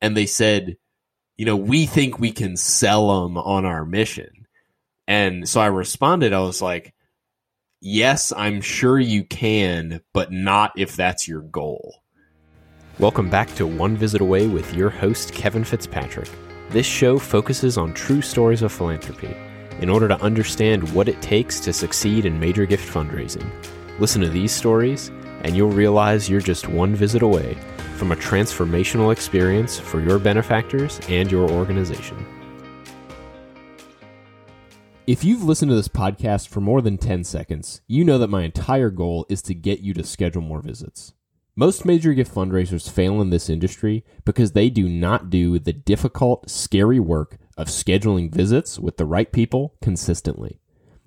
and they said, you know, we think we can sell them on our mission. And so I responded, I was like, yes, I'm sure you can, but not if that's your goal. Welcome back to One Visit Away with your host, Kevin Fitzpatrick. This show focuses on true stories of philanthropy in order to understand what it takes to succeed in major gift fundraising. Listen to these stories, and you'll realize you're just one visit away from a transformational experience for your benefactors and your organization. If you've listened to this podcast for more than 10 seconds, you know that my entire goal is to get you to schedule more visits. Most major gift fundraisers fail in this industry because they do not do the difficult, scary work of scheduling visits with the right people consistently.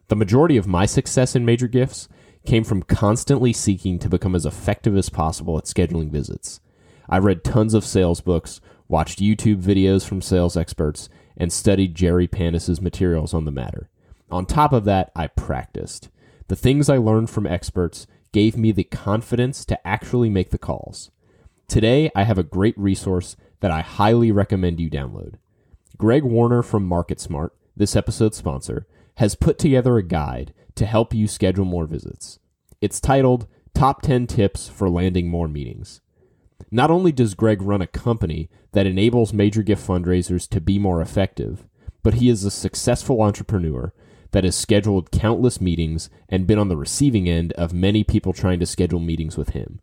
The majority of my success in major gifts came from constantly seeking to become as effective as possible at scheduling visits. I read tons of sales books, watched YouTube videos from sales experts, and studied Jerry Panas's materials on the matter. On top of that, I practiced. The things I learned from experts gave me the confidence to actually make the calls. Today, I have a great resource that I highly recommend you download. Greg Warner from MarketSmart, this episode's sponsor, has put together a guide to help you schedule more visits. It's titled Top 10 Tips for Landing More Meetings. Not only does Greg run a company that enables major gift fundraisers to be more effective, but he is a successful entrepreneur that has scheduled countless meetings and been on the receiving end of many people trying to schedule meetings with him.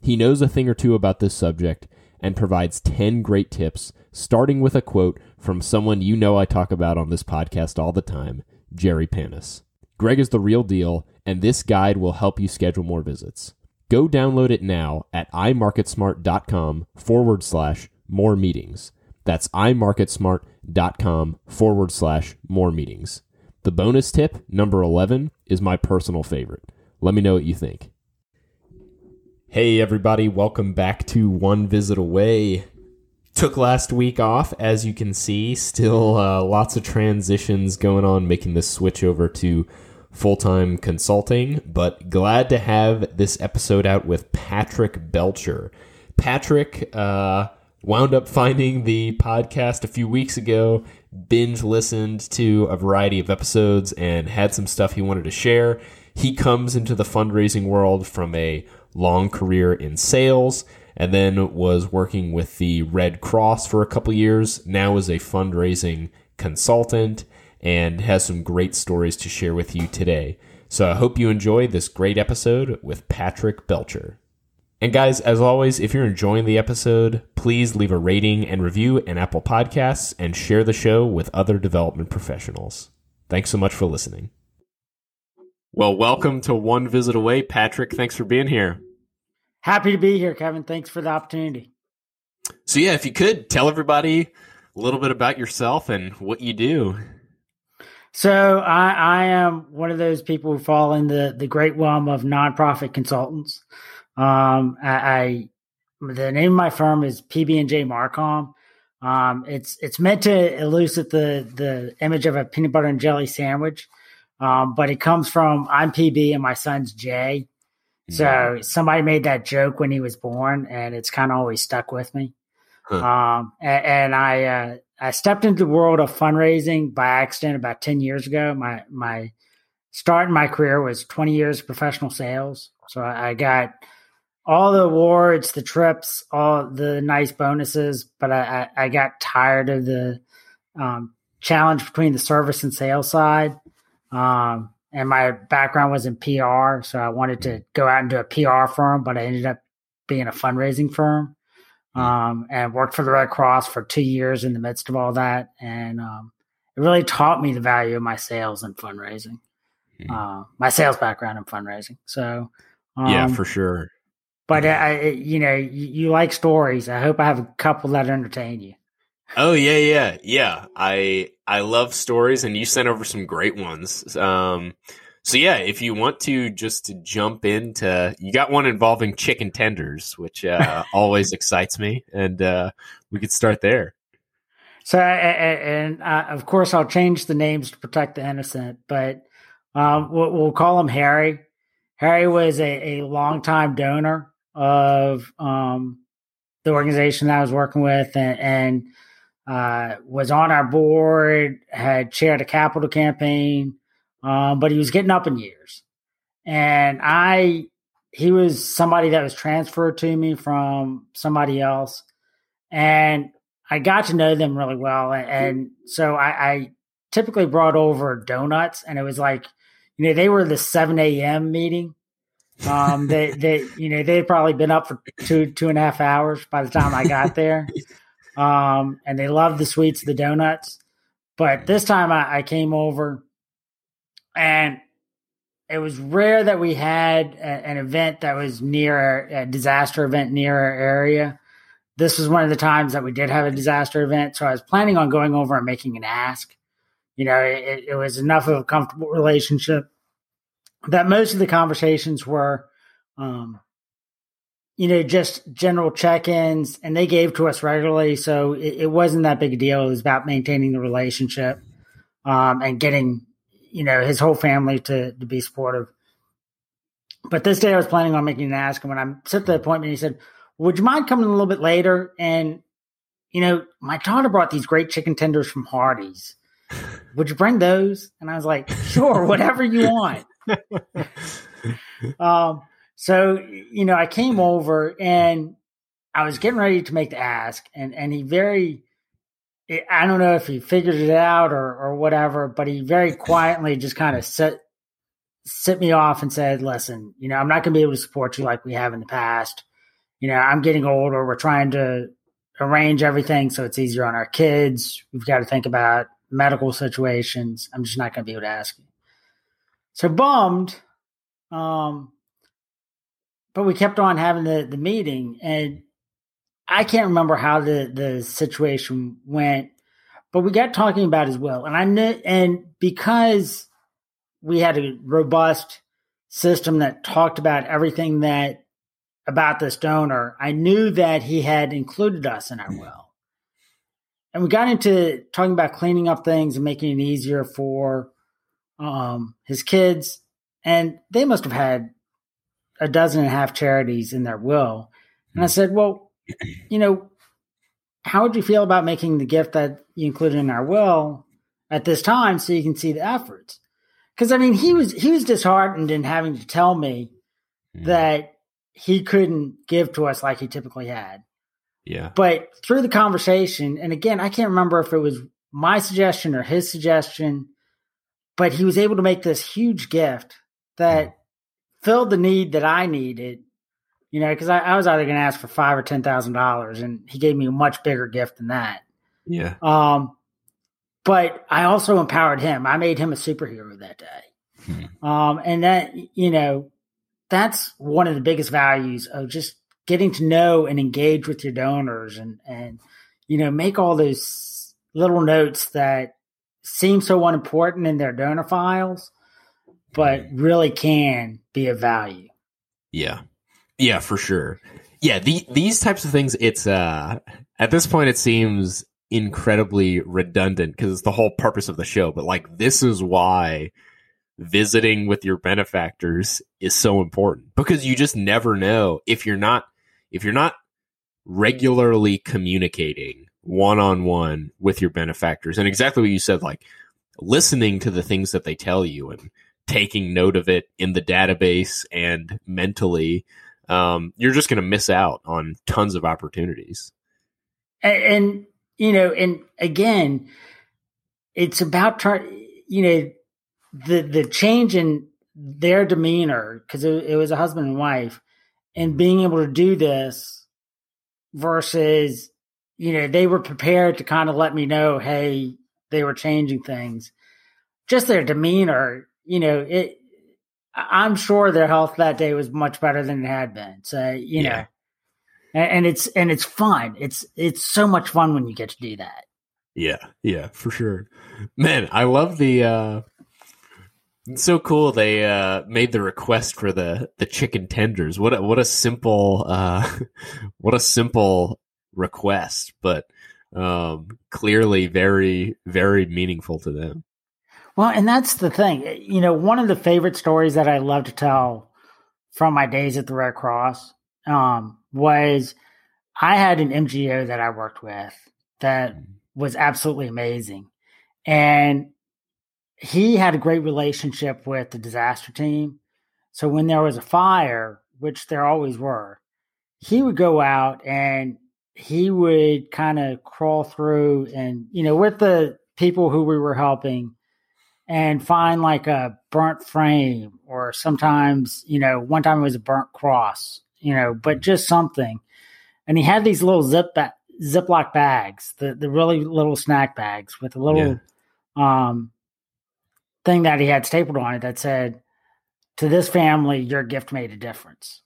He knows a thing or two about this subject and provides 10 great tips, starting with a quote from someone you know I talk about on this podcast all the time, Jerry Panas. Greg is the real deal, and this guide will help you schedule more visits. Go download it now at imarketsmart.com forward slash more meetings. That's imarketsmart.com forward slash more meetings. The bonus tip, number 11, is my personal favorite. Let me know what you think. Hey, everybody, welcome back to One Visit Away. Took last week off, as you can see. Still uh, lots of transitions going on, making this switch over to full time consulting, but glad to have this episode out with Patrick Belcher. Patrick uh, wound up finding the podcast a few weeks ago, binge listened to a variety of episodes, and had some stuff he wanted to share. He comes into the fundraising world from a long career in sales and then was working with the Red Cross for a couple years. Now is a fundraising consultant and has some great stories to share with you today. So I hope you enjoy this great episode with Patrick Belcher. And guys, as always, if you're enjoying the episode, please leave a rating and review in Apple Podcasts and share the show with other development professionals. Thanks so much for listening. Well, welcome to One Visit Away. Patrick, thanks for being here. Happy to be here, Kevin. Thanks for the opportunity. So, yeah, if you could tell everybody a little bit about yourself and what you do. So I, I am one of those people who fall in the, the great realm of nonprofit consultants. Um, I, I the name of my firm is PB and J Marcom. Um, it's it's meant to elucidate the the image of a peanut butter and jelly sandwich, um, but it comes from I'm PB and my son's Jay. So somebody made that joke when he was born, and it's kind of always stuck with me. Huh. Um, and, and I uh, I stepped into the world of fundraising by accident about 10 years ago. My my start in my career was 20 years of professional sales. So I, I got all the awards, the trips, all the nice bonuses, but I, I, I got tired of the um, challenge between the service and sales side. Um, and my background was in PR, so I wanted to go out and do a PR firm, but I ended up being a fundraising firm um, and worked for the Red Cross for two years in the midst of all that. And um, it really taught me the value of my sales and fundraising, mm-hmm. uh, my sales background and fundraising. So, um, yeah, for sure. But I, you know, you, you, like stories. I hope I have a couple that entertain you. Oh yeah, yeah, yeah. I I love stories, and you sent over some great ones. Um, so yeah, if you want to just to jump into, you got one involving chicken tenders, which uh, always excites me, and uh, we could start there. So, and uh, of course, I'll change the names to protect the innocent, but um, we'll, we'll, call him Harry. Harry was a, a longtime donor of um, the organization that I was working with and, and uh, was on our board, had chaired a capital campaign, um, but he was getting up in years. And I, he was somebody that was transferred to me from somebody else. And I got to know them really well. And, and so I, I typically brought over donuts and it was like, you know, they were the 7 a.m. meeting. Um, they, they, you know, they had probably been up for two, two and a half hours by the time I got there. Um, and they loved the sweets, the donuts. But this time I, I came over and it was rare that we had a, an event that was near a disaster event near our area. This was one of the times that we did have a disaster event. So I was planning on going over and making an ask. You know, it, it was enough of a comfortable relationship that most of the conversations were, um, you know, just general check ins, and they gave to us regularly. So it, it, wasn't that big a deal. It was about maintaining the relationship um, and getting, you know, his whole family to, to be supportive. But this day I was planning on making an ask. And when I set the appointment, he said, Would you mind coming a little bit later? And, you know, my daughter brought these great chicken tenders from Hardee's. Would you bring those? And I was like, Sure, whatever you want. um, so, you know, I came over and I was getting ready to make the ask, and, and he very, I don't know if he figured it out or, or whatever, but he very quietly just kind of set, set me off and said, listen, you know, I'm not going to be able to support you like we have in the past. You know, I'm getting older. We're trying to arrange everything so it's easier on our kids. We've got to think about medical situations. I'm just not going to be able to ask you. So bummed. Um, but we kept on having the, the meeting and I can't remember how the, the situation went, but we got talking about his will. And I knew, and because we had a robust system that talked about everything that about this donor, I knew that he had included us in our will. And we got into talking about cleaning up things and making it easier for um, his kids. And they must have had a dozen and a half charities in their will. And I hmm. said, well, you know, how would you feel about making the gift that you included in our will at this time so you can see the efforts? Because I mean, he was he was disheartened in having to tell me mm. that he couldn't give to us like he typically had. Yeah. But through the conversation, and again, I can't remember if it was my suggestion or his suggestion, but he was able to make this huge gift that filled the need that I needed. You know, because I, I, was either going to ask for five or ten thousand dollars, and he gave me a much bigger gift than that. Yeah. Um, but I also empowered him. I made him a superhero that day. Hmm. Um, and that you know, that's one of the biggest values of just getting to know and engage with your donors, and and you know, make all those little notes that seem so unimportant in their donor files but really can be of value. Yeah. Yeah, for sure. Yeah, the, these types of things, it's uh at this point it seems incredibly redundant because it's the whole purpose of the show. But like this is why visiting with your benefactors is so important because you just never know if you're not if you're not regularly communicating one on one with your benefactors and exactly what you said like listening to the things that they tell you and taking note of it in the database and mentally, um, you're just going to miss out on tons of opportunities. And, and, you know, and again, it's about trying, you know, the the change in their demeanor because it, it was a husband and wife, and being able to do this versus, you know, they were prepared to kind of let me know, hey, they were changing things. Just their demeanor you know, it. I'm sure their health that day was much better than it had been. So you yeah. know, and, and it's and it's fun. It's it's so much fun when you get to do that. Yeah, yeah, for sure. Man, I love the uh it's so cool they uh made the request for the the chicken tenders. What a, what a simple uh what a simple request, but um clearly very very meaningful to them. Well, and that's the thing. You know, one of the favorite stories that I love to tell from my days at the Red Cross um, was I had an MGO that I worked with that mm. was absolutely amazing. And he had a great relationship with the disaster team. So when there was a fire, which there always were, he would go out and he would kind of crawl through and, you know, with the people who we were helping and find like a burnt frame or sometimes, you know, one time it was a burnt cross, you know, but just something. And he had these little zip ba- Ziploc bags, the, the really little snack bags with a little yeah. um, thing that he had stapled on it that said, To this family, your gift made a difference.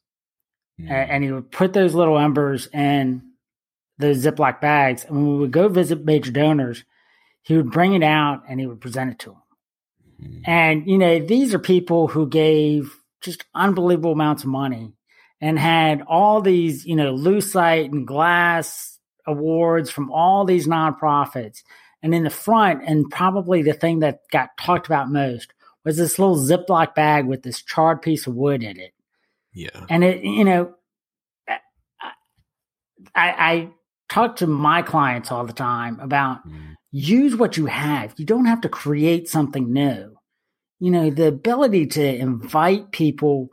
Mm. And, and he would put those little embers in those Ziploc bags. And when we would go visit major donors, he would bring it out and he would present it to them. Mm. And, you know, these are people who gave just unbelievable amounts of money and had all these, you know, Lucite and glass awards from all these nonprofits. And in the front, and probably the thing that got talked about most was this little Ziploc bag with this charred piece of wood in it. Yeah. And it, you know, I, I talk to my clients all the time about mm. Use what you have. You don't have to create something new. You know, the ability to invite people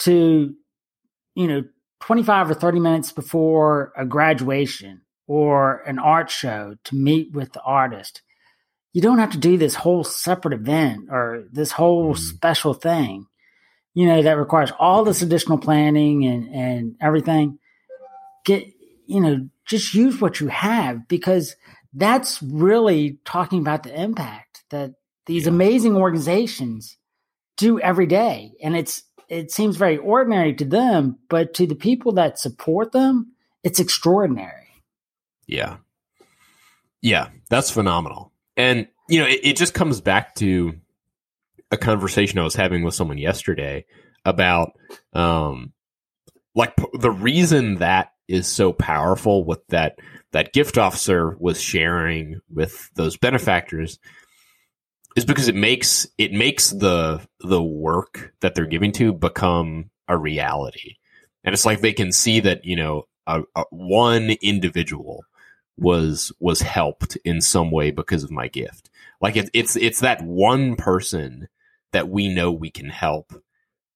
to, you know, 25 or 30 minutes before a graduation or an art show to meet with the artist. You don't have to do this whole separate event or this whole mm. special thing, you know, that requires all this additional planning and, and everything. Get, you know, just use what you have because that's really talking about the impact that these amazing organizations do every day. And it's, it seems very ordinary to them, but to the people that support them, it's extraordinary. Yeah. Yeah, that's phenomenal. And, you know, it, it just comes back to a conversation I was having with someone yesterday about, um, like p- the reason that is so powerful with that that gift officer was sharing with those benefactors is because it makes it makes the the work that they're giving to become a reality and it's like they can see that you know a, a one individual was was helped in some way because of my gift. Like it, it's it's that one person that we know we can help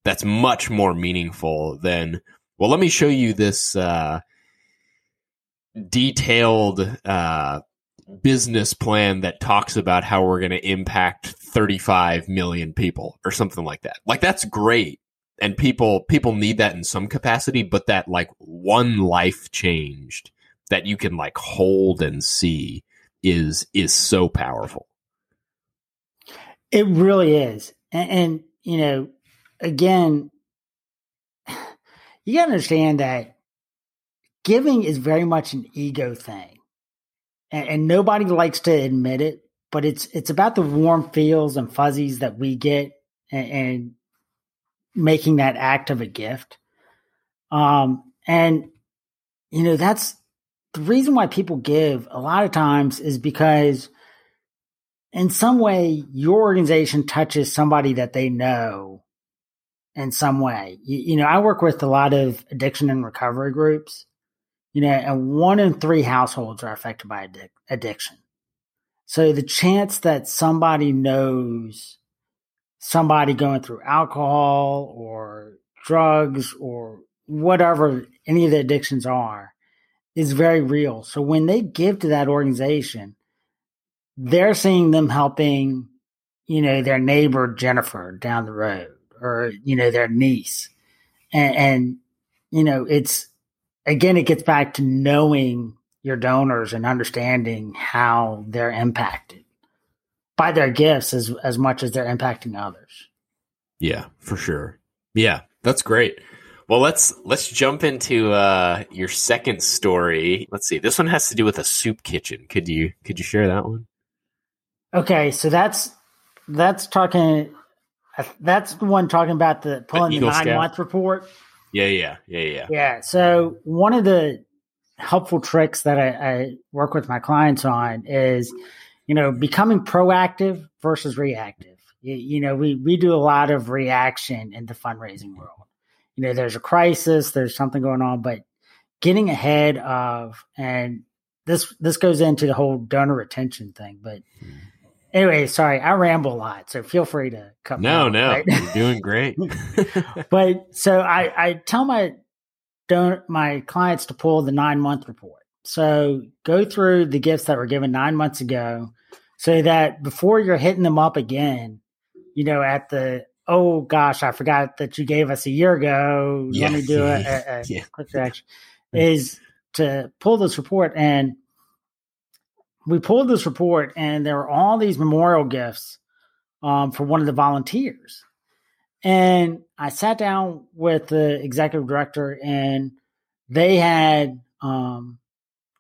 that's much more meaningful than well let me show you this uh, detailed uh, business plan that talks about how we're going to impact 35 million people or something like that like that's great and people people need that in some capacity but that like one life changed that you can like hold and see is is so powerful. It really is. And, and you know, again, you got to understand that giving is very much an ego thing. And, and nobody likes to admit it, but it's it's about the warm feels and fuzzies that we get and, and making that act of a gift. Um and you know that's the reason why people give a lot of times is because in some way your organization touches somebody that they know in some way. You, you, know, I work with a lot of addiction and recovery groups, you know, and one in three households are affected by addic- addiction. So the chance that somebody knows somebody going through alcohol or drugs or whatever any of the addictions are is very real. So when they give to that organization, they're seeing them helping, you know, their neighbor Jennifer down the road or, you know, their niece. And, and you know, it's again, it gets back to knowing your donors and understanding how they're impacted by their gifts as as much as they're impacting others. Yeah, for sure. Yeah, that's great. Well, let's let's jump into uh, your second story. Let's see. This one has to do with a soup kitchen. Could you could you share that one? Okay, so that's that's talking. That's the one talking about the pulling the, the nine Scout? month report. Yeah, yeah, yeah, yeah. Yeah. So one of the helpful tricks that I, I work with my clients on is, you know, becoming proactive versus reactive. You, you know, we we do a lot of reaction in the fundraising world you know, there's a crisis, there's something going on, but getting ahead of and this this goes into the whole donor retention thing, but hmm. Anyway, sorry, I ramble a lot, so feel free to cut. No, no, right? you're doing great. but so I I tell my don't my clients to pull the nine month report. So go through the gifts that were given nine months ago, so that before you're hitting them up again, you know at the oh gosh, I forgot that you gave us a year ago. Yeah. Let me do a, a, a Yeah. quick reaction. Is to pull this report and we pulled this report and there were all these memorial gifts um, for one of the volunteers. And I sat down with the executive director and they had um,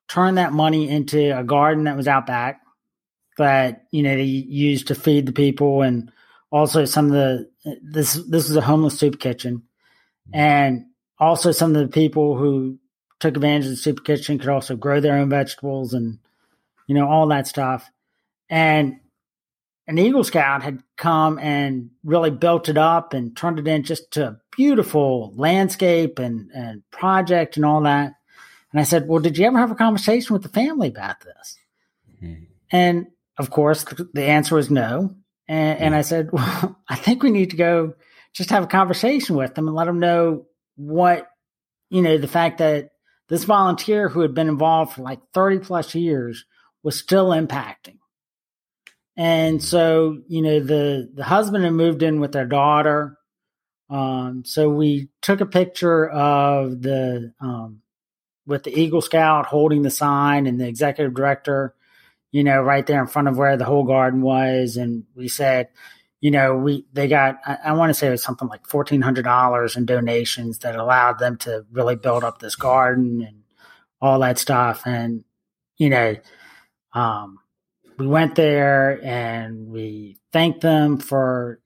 turned that money into a garden that was out back that, you know, they used to feed the people and also some of the, this, this was a homeless soup kitchen. And also some of the people who took advantage of the soup kitchen could also grow their own vegetables and, you know, all that stuff. And an Eagle Scout had come and really built it up and turned it in just to a beautiful landscape and, and project and all that. And I said, Well, did you ever have a conversation with the family about this? Mhm. And of course, the, the answer was no. And, and I said, Well, I think we need to go just have a conversation with them and let them know what, you know, the fact that this volunteer who had been involved for like 30 plus years was still impacting. And so, you know, the the husband had moved in with their daughter. Um, so we took a picture of the um, with the Eagle Scout holding the sign and the executive director, you know, right there in front of where the whole garden was, and we said, you know, we they got I, I want to say it was something like fourteen hundred dollars in donations that allowed them to really build up this garden and all that stuff, and you know, um, we went there and we thanked them for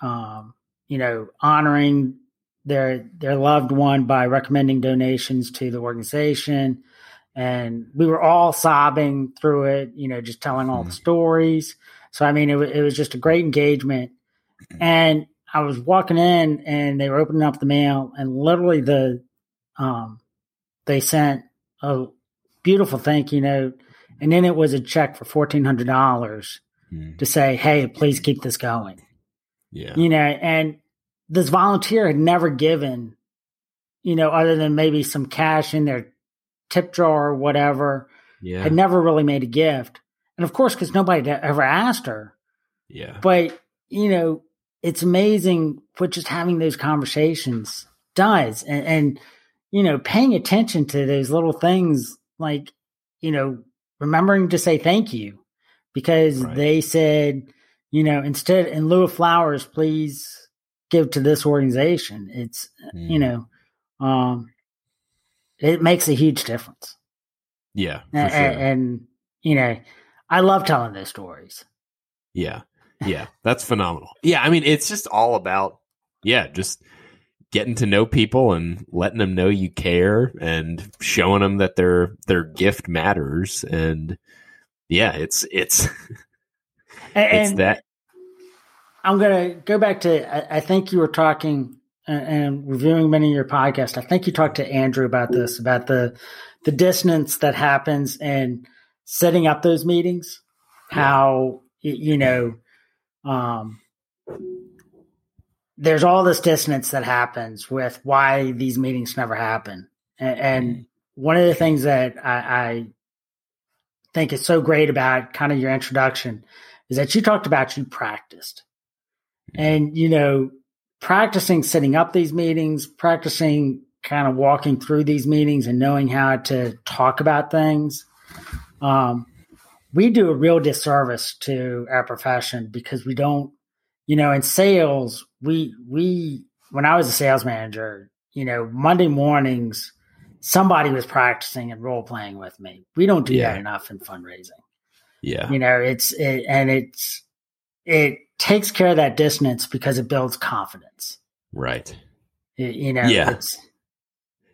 um, you know honoring their their loved one by recommending donations to the organization. And we were all sobbing through it you know just telling all the Mhm. stories. So i mean it, it was just a great engagement. And i was walking in and they were opening up the mail and literally the um they sent a beautiful thank you note and then it was a check for fourteen hundred dollars Mhm. to say, "Hey, please keep this going." Yeah. You know, and this volunteer had never given, you know, other than maybe some cash in their tip jar or whatever, Yeah. had never really made a gift. And of course, because nobody ever asked her. Yeah. But you know, it's amazing what just having those conversations does, and, and you know, paying attention to those little things, like you know, remembering to say thank you because Right. they said, you know, instead in lieu of flowers, please give to this organization. It's you Mm. know, um, it makes a huge difference, Yeah. For A- a- sure. and you know, I love telling those stories. Yeah. Yeah. That's phenomenal. Yeah. I mean, it's just all about, yeah, just getting to know people and letting them know you care and showing them that their, their gift matters. And yeah, it's, it's, And, it's that. I'm going to go back to, I, I think you were talking uh, and reviewing many of your podcasts. I think you talked to Andrew about this, about the, the dissonance that happens in setting up those meetings, how, you know, um, there's all this dissonance that happens with why these meetings never happen. And, and one of the things that I, I think is so great about kind of your introduction is that you talked about you practiced. And, you know, practicing setting up these meetings, practicing kind of walking through these meetings and knowing how to talk about things. Um, we do a real disservice to our profession because we don't, you know, in sales, we, we, when I was a sales manager, you know, Monday mornings, somebody was practicing and role playing with me. We don't do Yeah. that enough in fundraising Yeah. you know it's it, and it's it takes care of that dissonance because it builds confidence Right. It- you know Yeah. it's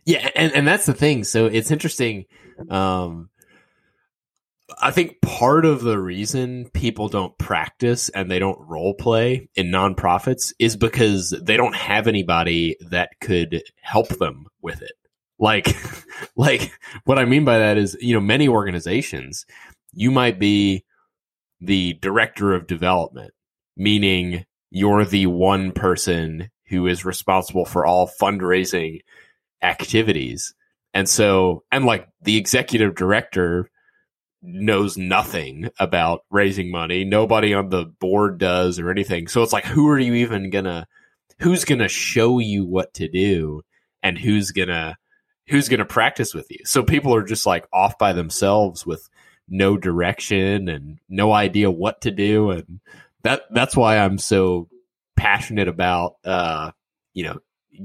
Yeah, and, and that's the thing. So it's interesting. Um, I think part of the reason people don't practice and they don't role play in nonprofits is because they don't have anybody that could help them with it. Like, like what I mean by that is, you know, many organizations, you might be the director of development, meaning you're the one person who is responsible for all fundraising activities. And so, and like the executive director knows nothing about raising money. Nobody on the board does or anything. So it's like, who are you even gonna, who's gonna show you what to do and who's gonna, who's gonna practice with you? So people are just like off by themselves with no direction and no idea what to do. And that, that's why I'm so passionate about, uh, you know,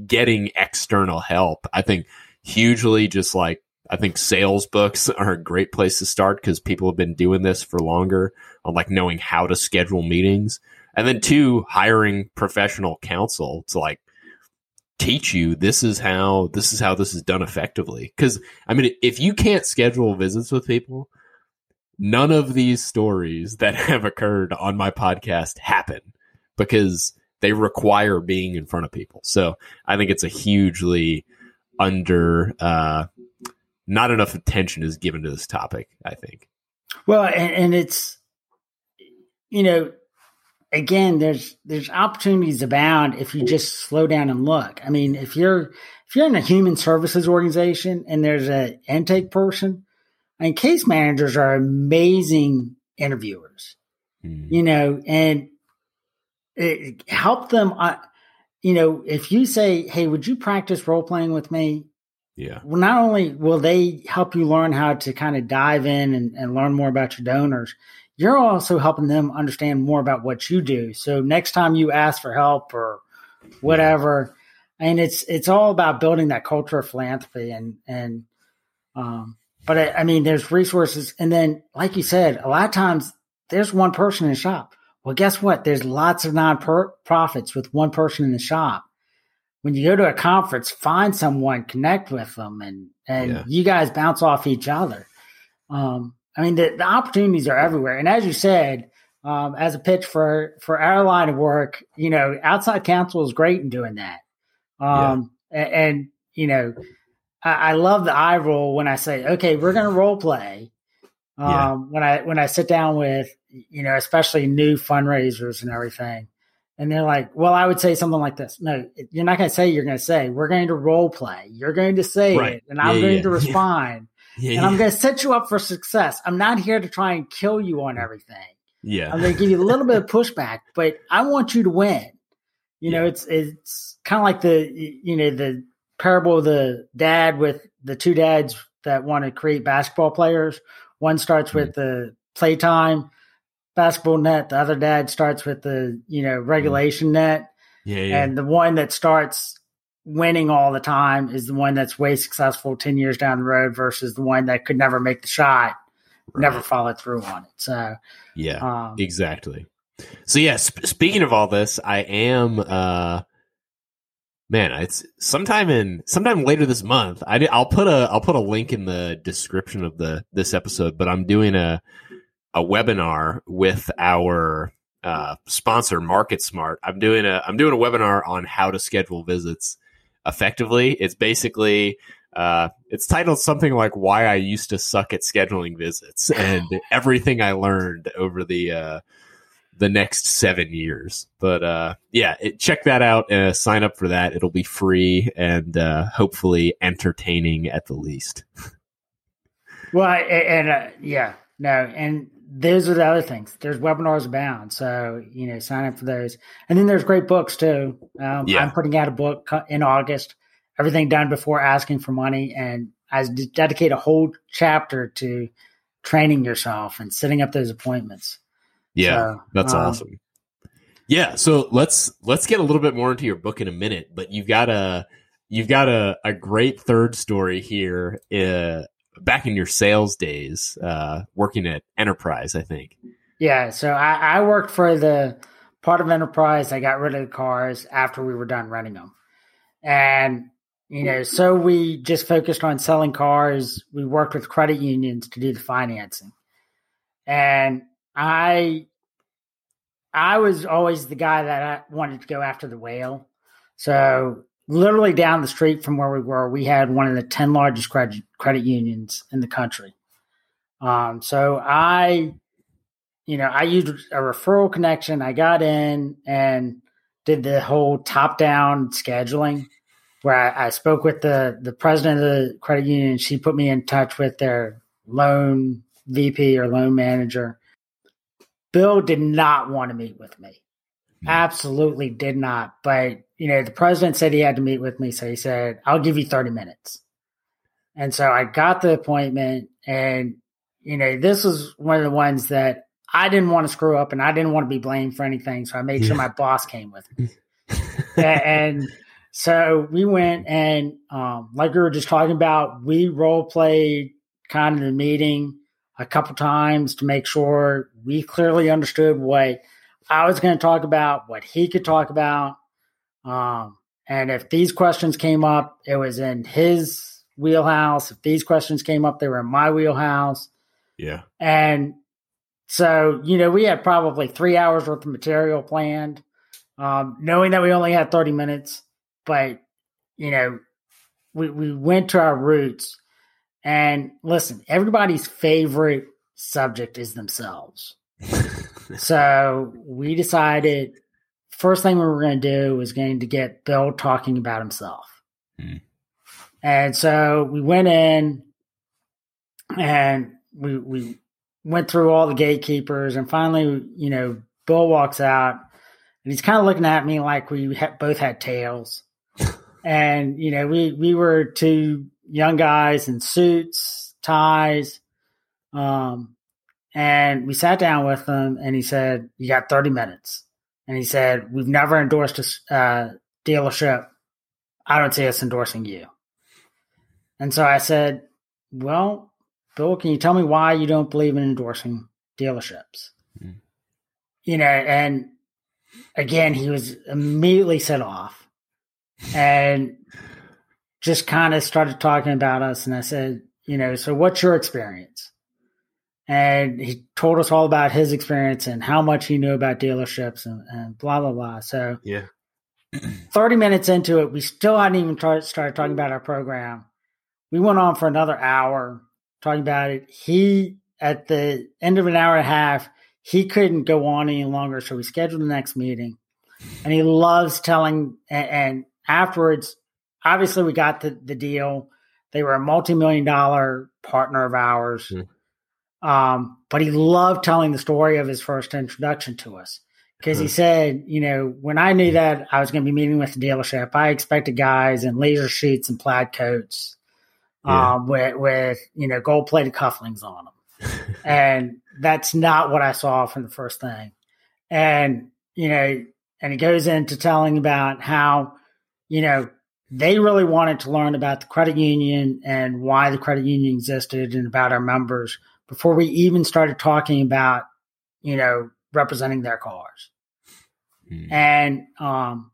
getting external help. I think hugely just like I think sales books are a great place to start because people have been doing this for longer on like knowing how to schedule meetings. And then two, hiring professional counsel to like teach you this is how this is how this is done effectively. Cause I mean, if you can't schedule visits with people, none of these stories that have occurred on my podcast happen because they require being in front of people. So I think it's a hugely under uh, not enough attention is given to this topic. I think. Well, and, and it's you know, again, there's there's opportunities abound if you just slow down and look. I mean, if you're if you're in a human services organization and there's an intake person, I mean, case managers are amazing interviewers. Mm. You know, and it, help them. Uh, you know, if you say, "Hey, would you practice role playing with me?" Yeah. Well, not only will they help you learn how to kind of dive in and, and learn more about your donors, you're also helping them understand more about what you do. So next time you ask for help or whatever, and it's it's all about building that culture of philanthropy and and um but I, I mean there's resources and then like you said a lot of times there's one person in the shop well guess what there's lots of non-profits with one person in the shop when you go to a conference, find someone, connect with them, and and yeah. you guys bounce off each other. Um, I mean, the, the, opportunities are everywhere, and as you said, um, as a pitch for for our line of work, you know, outside counsel is great in doing that. Um, yeah. and, and, you know, I, I, love the eye roll when I say, okay, we're going to role play. Um, yeah. when I when I sit down with you know, especially new fundraisers and everything and they're like, well, I would say something like this. No, you're not going to say you're going to say, we're going to role play. You're going to say right. it and I'm yeah, going yeah, to respond. Yeah. and I'm going to set you up for success. I'm not here to try and kill you on everything. Yeah. I'm going to give you a little bit of pushback, but I want you to win. You know, it's, it's kind of like the, you know, the parable of the dad with the two dads that want to create basketball players. One starts mm-hmm. with the playtime basketball net. The other dad starts with the you know regulation mm. net. Yeah, yeah. And the one that starts winning all the time is the one that's way successful 10 years down the road versus the one that could never make the shot, right. never follow through on it. So, yeah, um, exactly. So, yeah, sp- speaking of all this, I am, uh, man, it's sometime in sometime later this month. I, will put a, I'll put a link in the description of the, this episode, but I'm doing a, a webinar with our uh, sponsor Market Smart. I'm doing a I'm doing a webinar on how to schedule visits effectively. It's basically uh, it's titled something like "Why I Used to Suck at Scheduling Visits" and everything I learned over the uh, the next seven years. But uh, yeah, it, check that out. Uh, sign up for that. It'll be free and uh, hopefully entertaining at the least. well, and uh, yeah, no, and those are the other things. There's webinars abound, so you know, sign up for those. And then there's great books too. Um, yeah. I'm putting out a book in August. Everything done before asking for money, and I dedicate a whole chapter to training yourself and setting up those appointments. Yeah, so, that's um, awesome. Yeah, so let's let's get a little bit more into your book in a minute, but you've got a you've got a, a great third story here uh, back in your sales days, uh, working at Enterprise, I think. Yeah, so I, I worked for the part of Enterprise. I got rid of the cars after we were done running them, and you know, so we just focused on selling cars. We worked with credit unions to do the financing, and I, I was always the guy that I wanted to go after the whale. So literally down the street from where we were, we had one of the 10 largest credit, credit unions in the country. Um, so I, you know, I used a referral connection. I got in and did the whole top down scheduling where I, I, spoke with the, the president of the credit union. She put me in touch with their loan VP or loan manager. Bill did not want to meet with me. Absolutely did not. But, you know, the president said he had to meet with me. So he said, I'll give you 30 minutes. And so I got the appointment. And, you know, this was one of the ones that I didn't want to screw up and I didn't want to be blamed for anything. So I made sure my boss came with me. and so we went and, um, like we were just talking about, we role played kind of the meeting a couple times to make sure we clearly understood what I was going to talk about, what he could talk about. Um, and if these questions came up, it was in his wheelhouse. If these questions came up, they were in my wheelhouse. Yeah. And so, you know, we had probably three hours worth of material planned, um, knowing that we only had 30 minutes. But, you know, we, we went to our roots and listen, everybody's favorite subject is themselves. so we decided first thing we were going to do was going to get Bill talking about himself. Mm. And so we went in and we we went through all the gatekeepers and finally, you know, Bill walks out and he's kind of looking at me like we ha- both had tails. and you know, we we were two young guys in suits, ties. Um, and we sat down with him and he said, You got 30 minutes. And he said, We've never endorsed a uh, dealership. I don't see us endorsing you. And so I said, Well, Bill, can you tell me why you don't believe in endorsing dealerships? Mm. You know, and again, he was immediately set off. And just kind of started talking about us. And I said, you know, so what's your experience? And he told us all about his experience and how much he knew about dealerships and, and blah, blah, blah. So, yeah. 30 minutes into it, we still hadn't even started talking about our program. We went on for another hour talking about it. He, at the end of an hour and a half, he couldn't go on any longer. So we scheduled the next meeting. And he loves telling, and, and afterwards, obviously we got the, the deal. They were a multi-million dollar partner of ours. Mm. Um, but he loved telling the story of his first introduction to us because mm. he hmm. said, you know, when I knew that I was going to be meeting with the dealership, I expected guys in laser sheets and plaid coats, yeah. um, with, with, you know, gold plated cufflinks on them. and that's not what I saw from the first thing. And, you know, and he goes into telling about how, you know, they really wanted to learn about the credit union and why the credit union existed and about our members before we even started talking about, you know, representing their cars. Mm. And um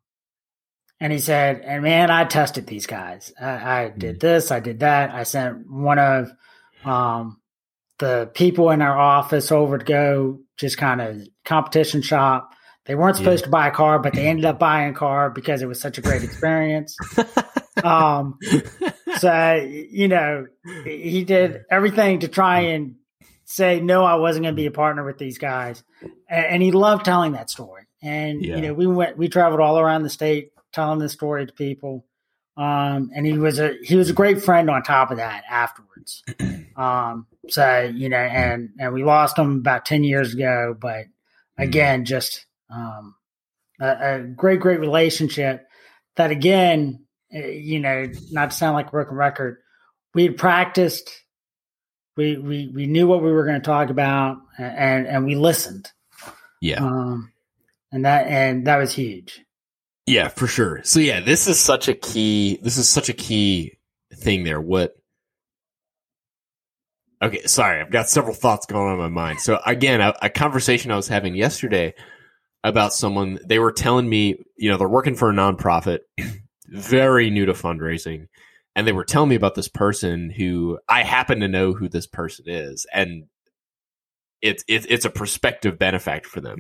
and he said, and man, I tested these guys. I, I did mm. this, I did that. I sent one of um the people in our office over to go just kind of competition shop they weren't supposed yeah. to buy a car, but they ended up buying a car because it was such a great experience. um, so you know, he did everything to try and say no, I wasn't going to be a partner with these guys, and, and he loved telling that story. And yeah. you know, we went, we traveled all around the state telling this story to people. Um, and he was a he was a great friend on top of that afterwards. Um, so you know, and and we lost him about ten years ago, but mm. again, just um, a, a, great, great relationship that again, eh, you know, not to sound like a broken record, we had practiced, we, we, we knew what we were going to talk about and, and we listened. Yeah. Um, and that, and that was huge. Yeah, for sure. So yeah, this is such a key, this is such a key thing there. What, Okay, sorry, I've got several thoughts going on in my mind. So again, a, a, conversation I was having yesterday about someone. They were telling me, you know, they're working for a nonprofit, very new to fundraising. And they were telling me about this person who I happen to know who this person is. And it's, it's, it's a prospective benefactor for them.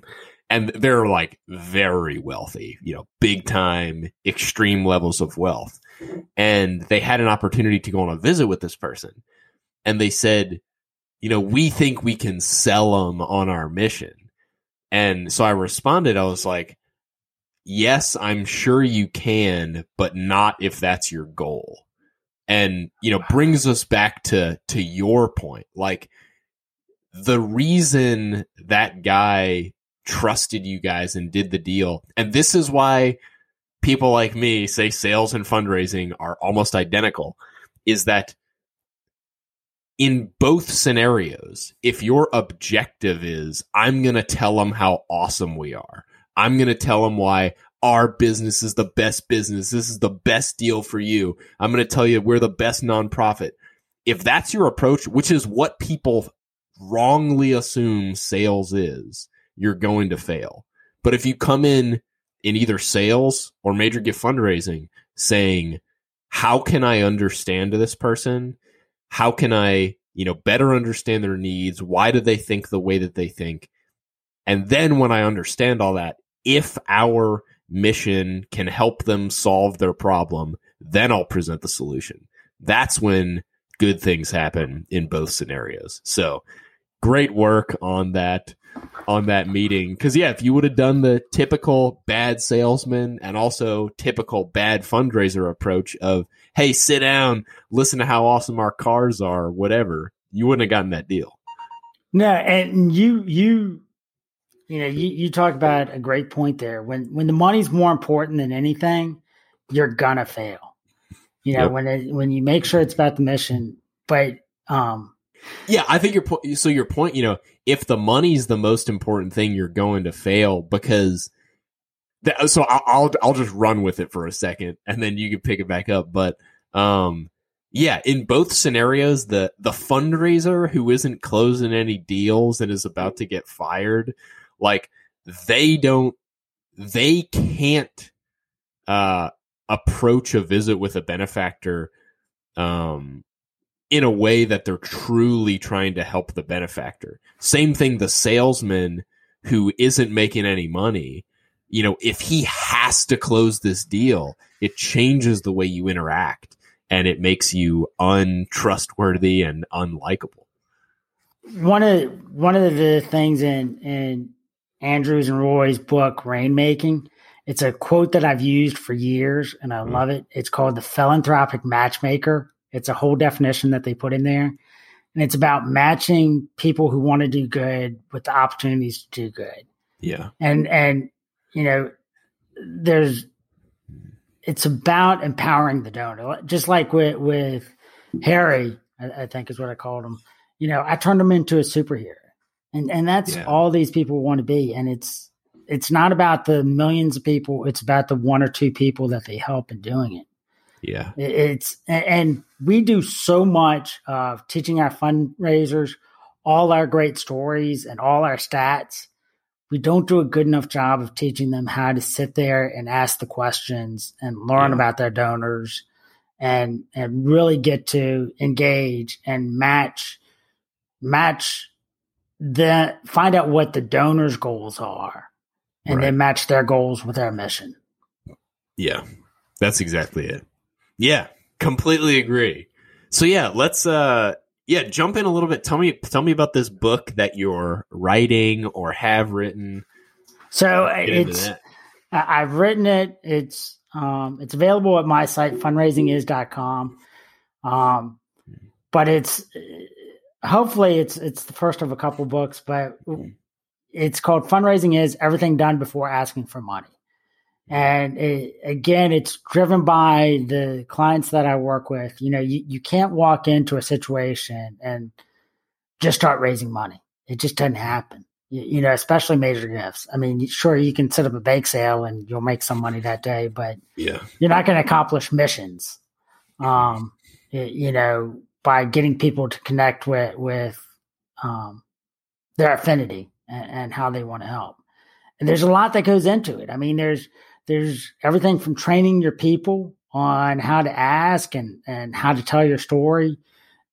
and they're like very wealthy, you know, big time, extreme levels of wealth. And they had an opportunity to go on a visit with this person. And they said, you know, we think we can sell them on our mission. And so I responded, I was like, yes, I'm sure you can, but not if that's your goal. And, you know, brings us back to, to your point. Like the reason that guy trusted you guys and did the deal. And this is why people like me say sales and fundraising are almost identical is that in both scenarios, if your objective is, I'm going to tell them how awesome we are, I'm going to tell them why our business is the best business, this is the best deal for you, I'm going to tell you we're the best nonprofit. If that's your approach, which is what people wrongly assume sales is, you're going to fail. But if you come in in either sales or major gift fundraising saying, how can I understand this person? How can I, you know, better understand their needs? Why do they think the way that they think? And then when I understand all that, if our mission can help them solve their problem, then I'll present the solution. That's when good things happen in both scenarios. So great work on that on that meeting. Because yeah, if you would have done the typical bad salesman and also typical bad fundraiser approach of hey, sit down, listen to how awesome our cars are, whatever, you wouldn't have gotten that deal. No, and you you you know you you talk about a great point there. When when the money's more important than anything, you're gonna fail. You know yep. when it, when you make sure it's about the mission, but um yeah, I think your point. So your point, you know, if the money's the most important thing, you're going to fail because. That, so I'll, I'll I'll just run with it for a second, and then you can pick it back up. But um, yeah, in both scenarios, the the fundraiser who isn't closing any deals and is about to get fired, like they don't, they can't uh approach a visit with a benefactor um in a way that they're truly trying to help the benefactor. Same thing, the salesman who isn't making any money, you know, if he has to close this deal, it changes the way you interact and it makes you untrustworthy and unlikable. One of one of the things in in Andrews and Roy's book Rainmaking, it's a quote that I've used for years and I mm. love it. It's called the philanthropic matchmaker it's a whole definition that they put in there. And it's about matching people who want to do good with the opportunities to do good. Yeah. And, and, you know, there's, it's about empowering the donor. Just like with, with Harry, I, I think is what I called him. You know, I turned him into a superhero. And, and that's yeah. all these people want to be. And it's, it's not about the millions of people. It's about the one or two people that they help in doing it. Yeah. It's and we do so much of teaching our fundraisers all our great stories and all our stats. We don't do a good enough job of teaching them how to sit there and ask the questions and learn yeah. about their donors and and really get to engage and match match the find out what the donors goals are and right. then match their goals with our mission. Yeah. That's exactly it. Yeah, completely agree. So yeah, let's uh yeah, jump in a little bit. Tell me tell me about this book that you're writing or have written. So it's I've written it. It's um it's available at my site fundraisingis.com. Um but it's hopefully it's it's the first of a couple books, but mm-hmm. it's called Fundraising is Everything Done Before Asking for Money. Mm-hmm. And it, again, it's driven by the clients that I work with. You know, you, you can't walk into a situation and just start raising money. It just doesn't happen. You, you, know, especially major gifts. I mean, sure, you can set up a bake sale and you'll make some money that day, but yeah, you're not going to accomplish missions. Mm-hmm. Um, you know, by getting people to connect with with um, their affinity and, and how they want to help. And there's a lot that goes into it. I mean, there's there's everything from training your people on how to ask and, and how to tell your story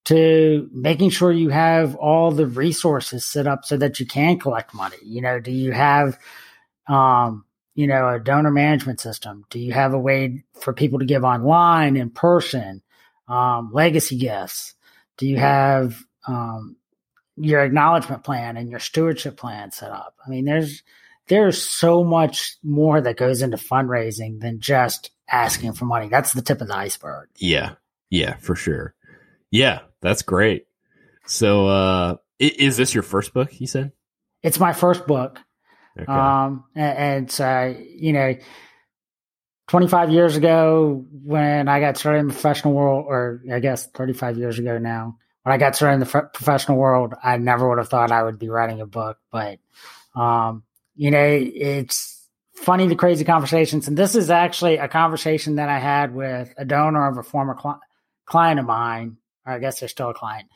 to making sure you have all the resources set up so that you can collect money. You know, do you have um, you know, a donor management system? Do you have a way for people to give online, in person, um, legacy gifts? Do you have um, your acknowledgement plan and your stewardship plan set up? I mean, there's there's so much more that goes into fundraising than just asking for money. That's the tip of the iceberg. Yeah. Yeah, for sure. Yeah, that's great. So, uh, is this your first book? You said it's my first book. Okay. Um, and, and so, you know, 25 years ago when I got started in the professional world, or I guess 35 years ago now, when I got started in the f- professional world, I never would have thought I would be writing a book. But, um, you know, it's funny, the crazy conversations. And this is actually a conversation that I had with a donor of a former cl- client of mine, or I guess they're still a client.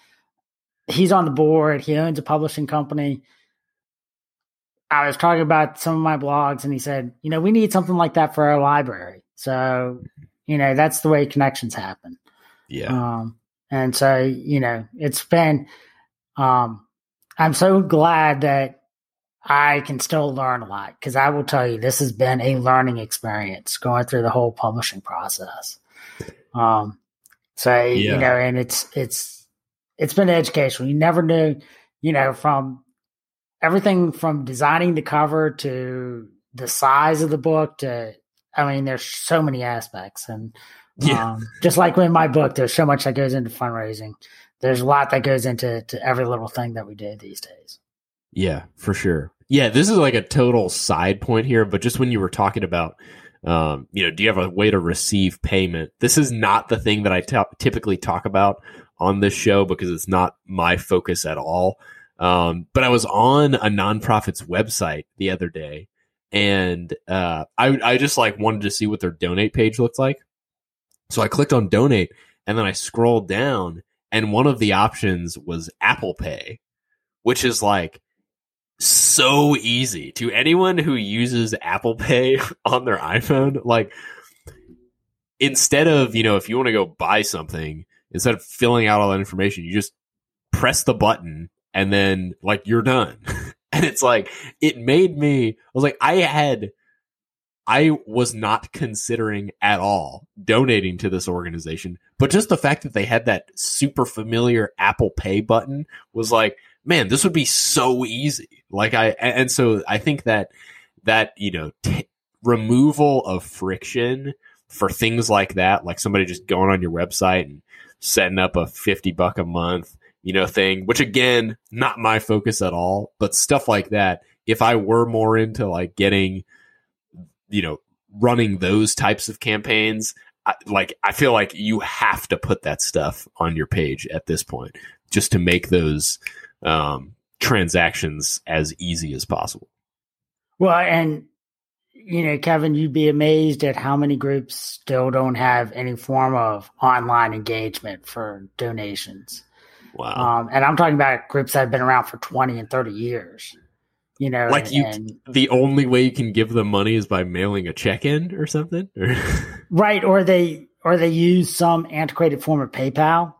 He's on the board, he owns a publishing company I was talking about some of my blogs, and he said, you know, we need something like that for our library. So, you know, that's the way connections happen. Yeah. Um, and so, you know, it's been, um, I'm so glad that I can still learn a lot because I will tell you, this has been a learning experience going through the whole publishing process. Um, so, yeah. you know, and it's, it's, it's been educational. You never knew, you know, from everything from designing the cover to the size of the book to I mean, there's so many aspects, and yeah. um, just like in my book, there's so much that goes into fundraising. There's a lot that goes into to every little thing that we do these days. Yeah, for sure. Yeah, this is like a total side point here, but just when you were talking about, um, you know, do you have a way to receive payment? This is not the thing that I t- typically talk about on this show because it's not my focus at all. Um, but I was on a nonprofit's website the other day and uh, I, I just like wanted to see what their donate page looked like. So I clicked on donate and then I scrolled down and one of the options was Apple Pay, which is like so easy to anyone who uses Apple Pay on their iPhone. Like instead of, you know, if you want to go buy something, instead of filling out all that information, you just press the button and then like you're done. and it's like it made me I was like I had I was not considering at all donating to this organization, but just the fact that they had that super familiar Apple Pay button was like, man, this would be so easy. Like I and so I think that that, you know, t- removal of friction for things like that, like somebody just going on your website and setting up a 50 buck a month you know, thing, which again, not my focus at all, but stuff like that. If I were more into like getting, you know, running those types of campaigns, I, like I feel like you have to put that stuff on your page at this point just to make those um, transactions as easy as possible. Well, and you know, Kevin, you'd be amazed at how many groups still don't have any form of online engagement for donations. Wow. Um, and I'm talking about groups that have been around for 20 and 30 years. You know, like and, you, and, the only way you can give them money is by mailing a check in or something, right? Or they, or they use some antiquated form of PayPal.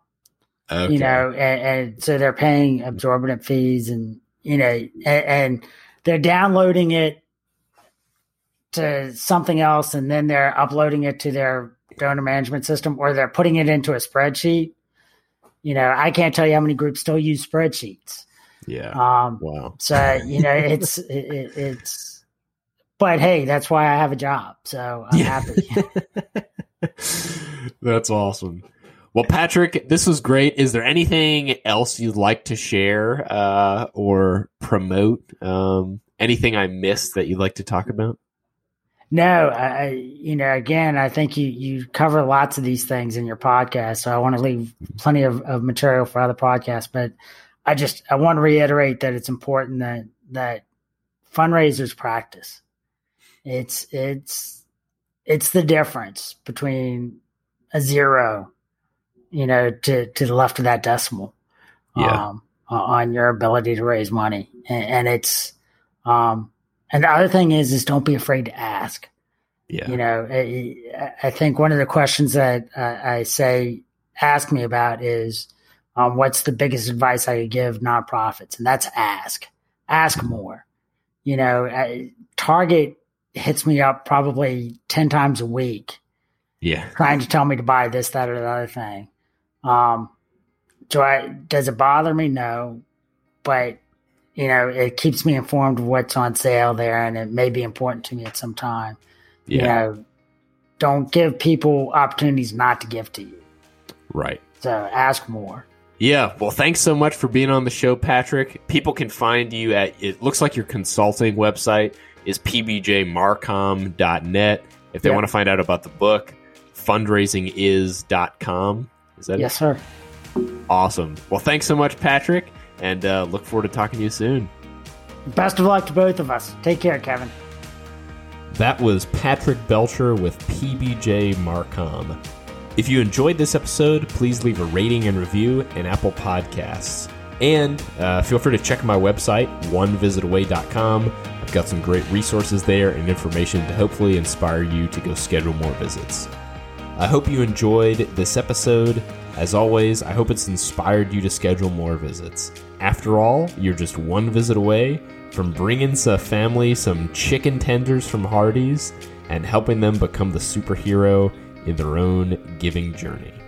Okay. You know, and, and, so they're paying absorbent fees, and you know, and, and they're downloading it to something else, and then they're uploading it to their donor management system, or they're putting it into a spreadsheet you know, I can't tell you how many groups still use spreadsheets. Yeah. Um, wow. So you know, it's it, it's, but hey, that's why I have a job. So I'm yeah. happy. that's awesome. Well, Patrick, this was great. Is there anything else you'd like to share uh, or promote? Um, anything I missed that you'd like to talk about? No, I, you know, again, I think you, you cover lots of these things in your podcast. So I want to leave plenty of, of material for other podcasts, but I just, I want to reiterate that it's important that, that fundraisers practice. It's, it's, it's the difference between a zero, you know, to, to the left of that decimal, yeah. um, on your ability to raise money. And, and it's, um, and the other thing is, is don't be afraid to ask. Yeah. You know, I, I think one of the questions that I, I say, ask me about is, um, what's the biggest advice I could give nonprofits? And that's ask, ask more. you know, I, Target hits me up probably 10 times a week. Yeah. Trying to tell me to buy this, that, or the other thing. Um, do I, does it bother me? No. But, you know, it keeps me informed of what's on sale there and it may be important to me at some time. Yeah. You know, don't give people opportunities not to give to you. Right. So ask more. Yeah. Well, thanks so much for being on the show, Patrick. People can find you at, it looks like your consulting website is pbjmarcom.net. If they Yeah. want to find out about the book, fundraisingis.com. Is that Yes, sir. Awesome. Well, thanks so much, Patrick, and uh, look forward to talking to you soon. Best of luck to both of us. Take care, Kevin. That was Patrick Belcher with PBJ Marcom. If you enjoyed this episode, please leave a rating and review in Apple Podcasts. And uh, feel free to check my website, onevisitaway.com. I've got some great resources there and information to hopefully inspire you to go schedule more visits. I hope you enjoyed this episode. As always, I hope it's inspired you to schedule more visits. After all, you're just one visit away from bringing a family some chicken tenders from Hardee's and helping them become the superhero in their own giving journey.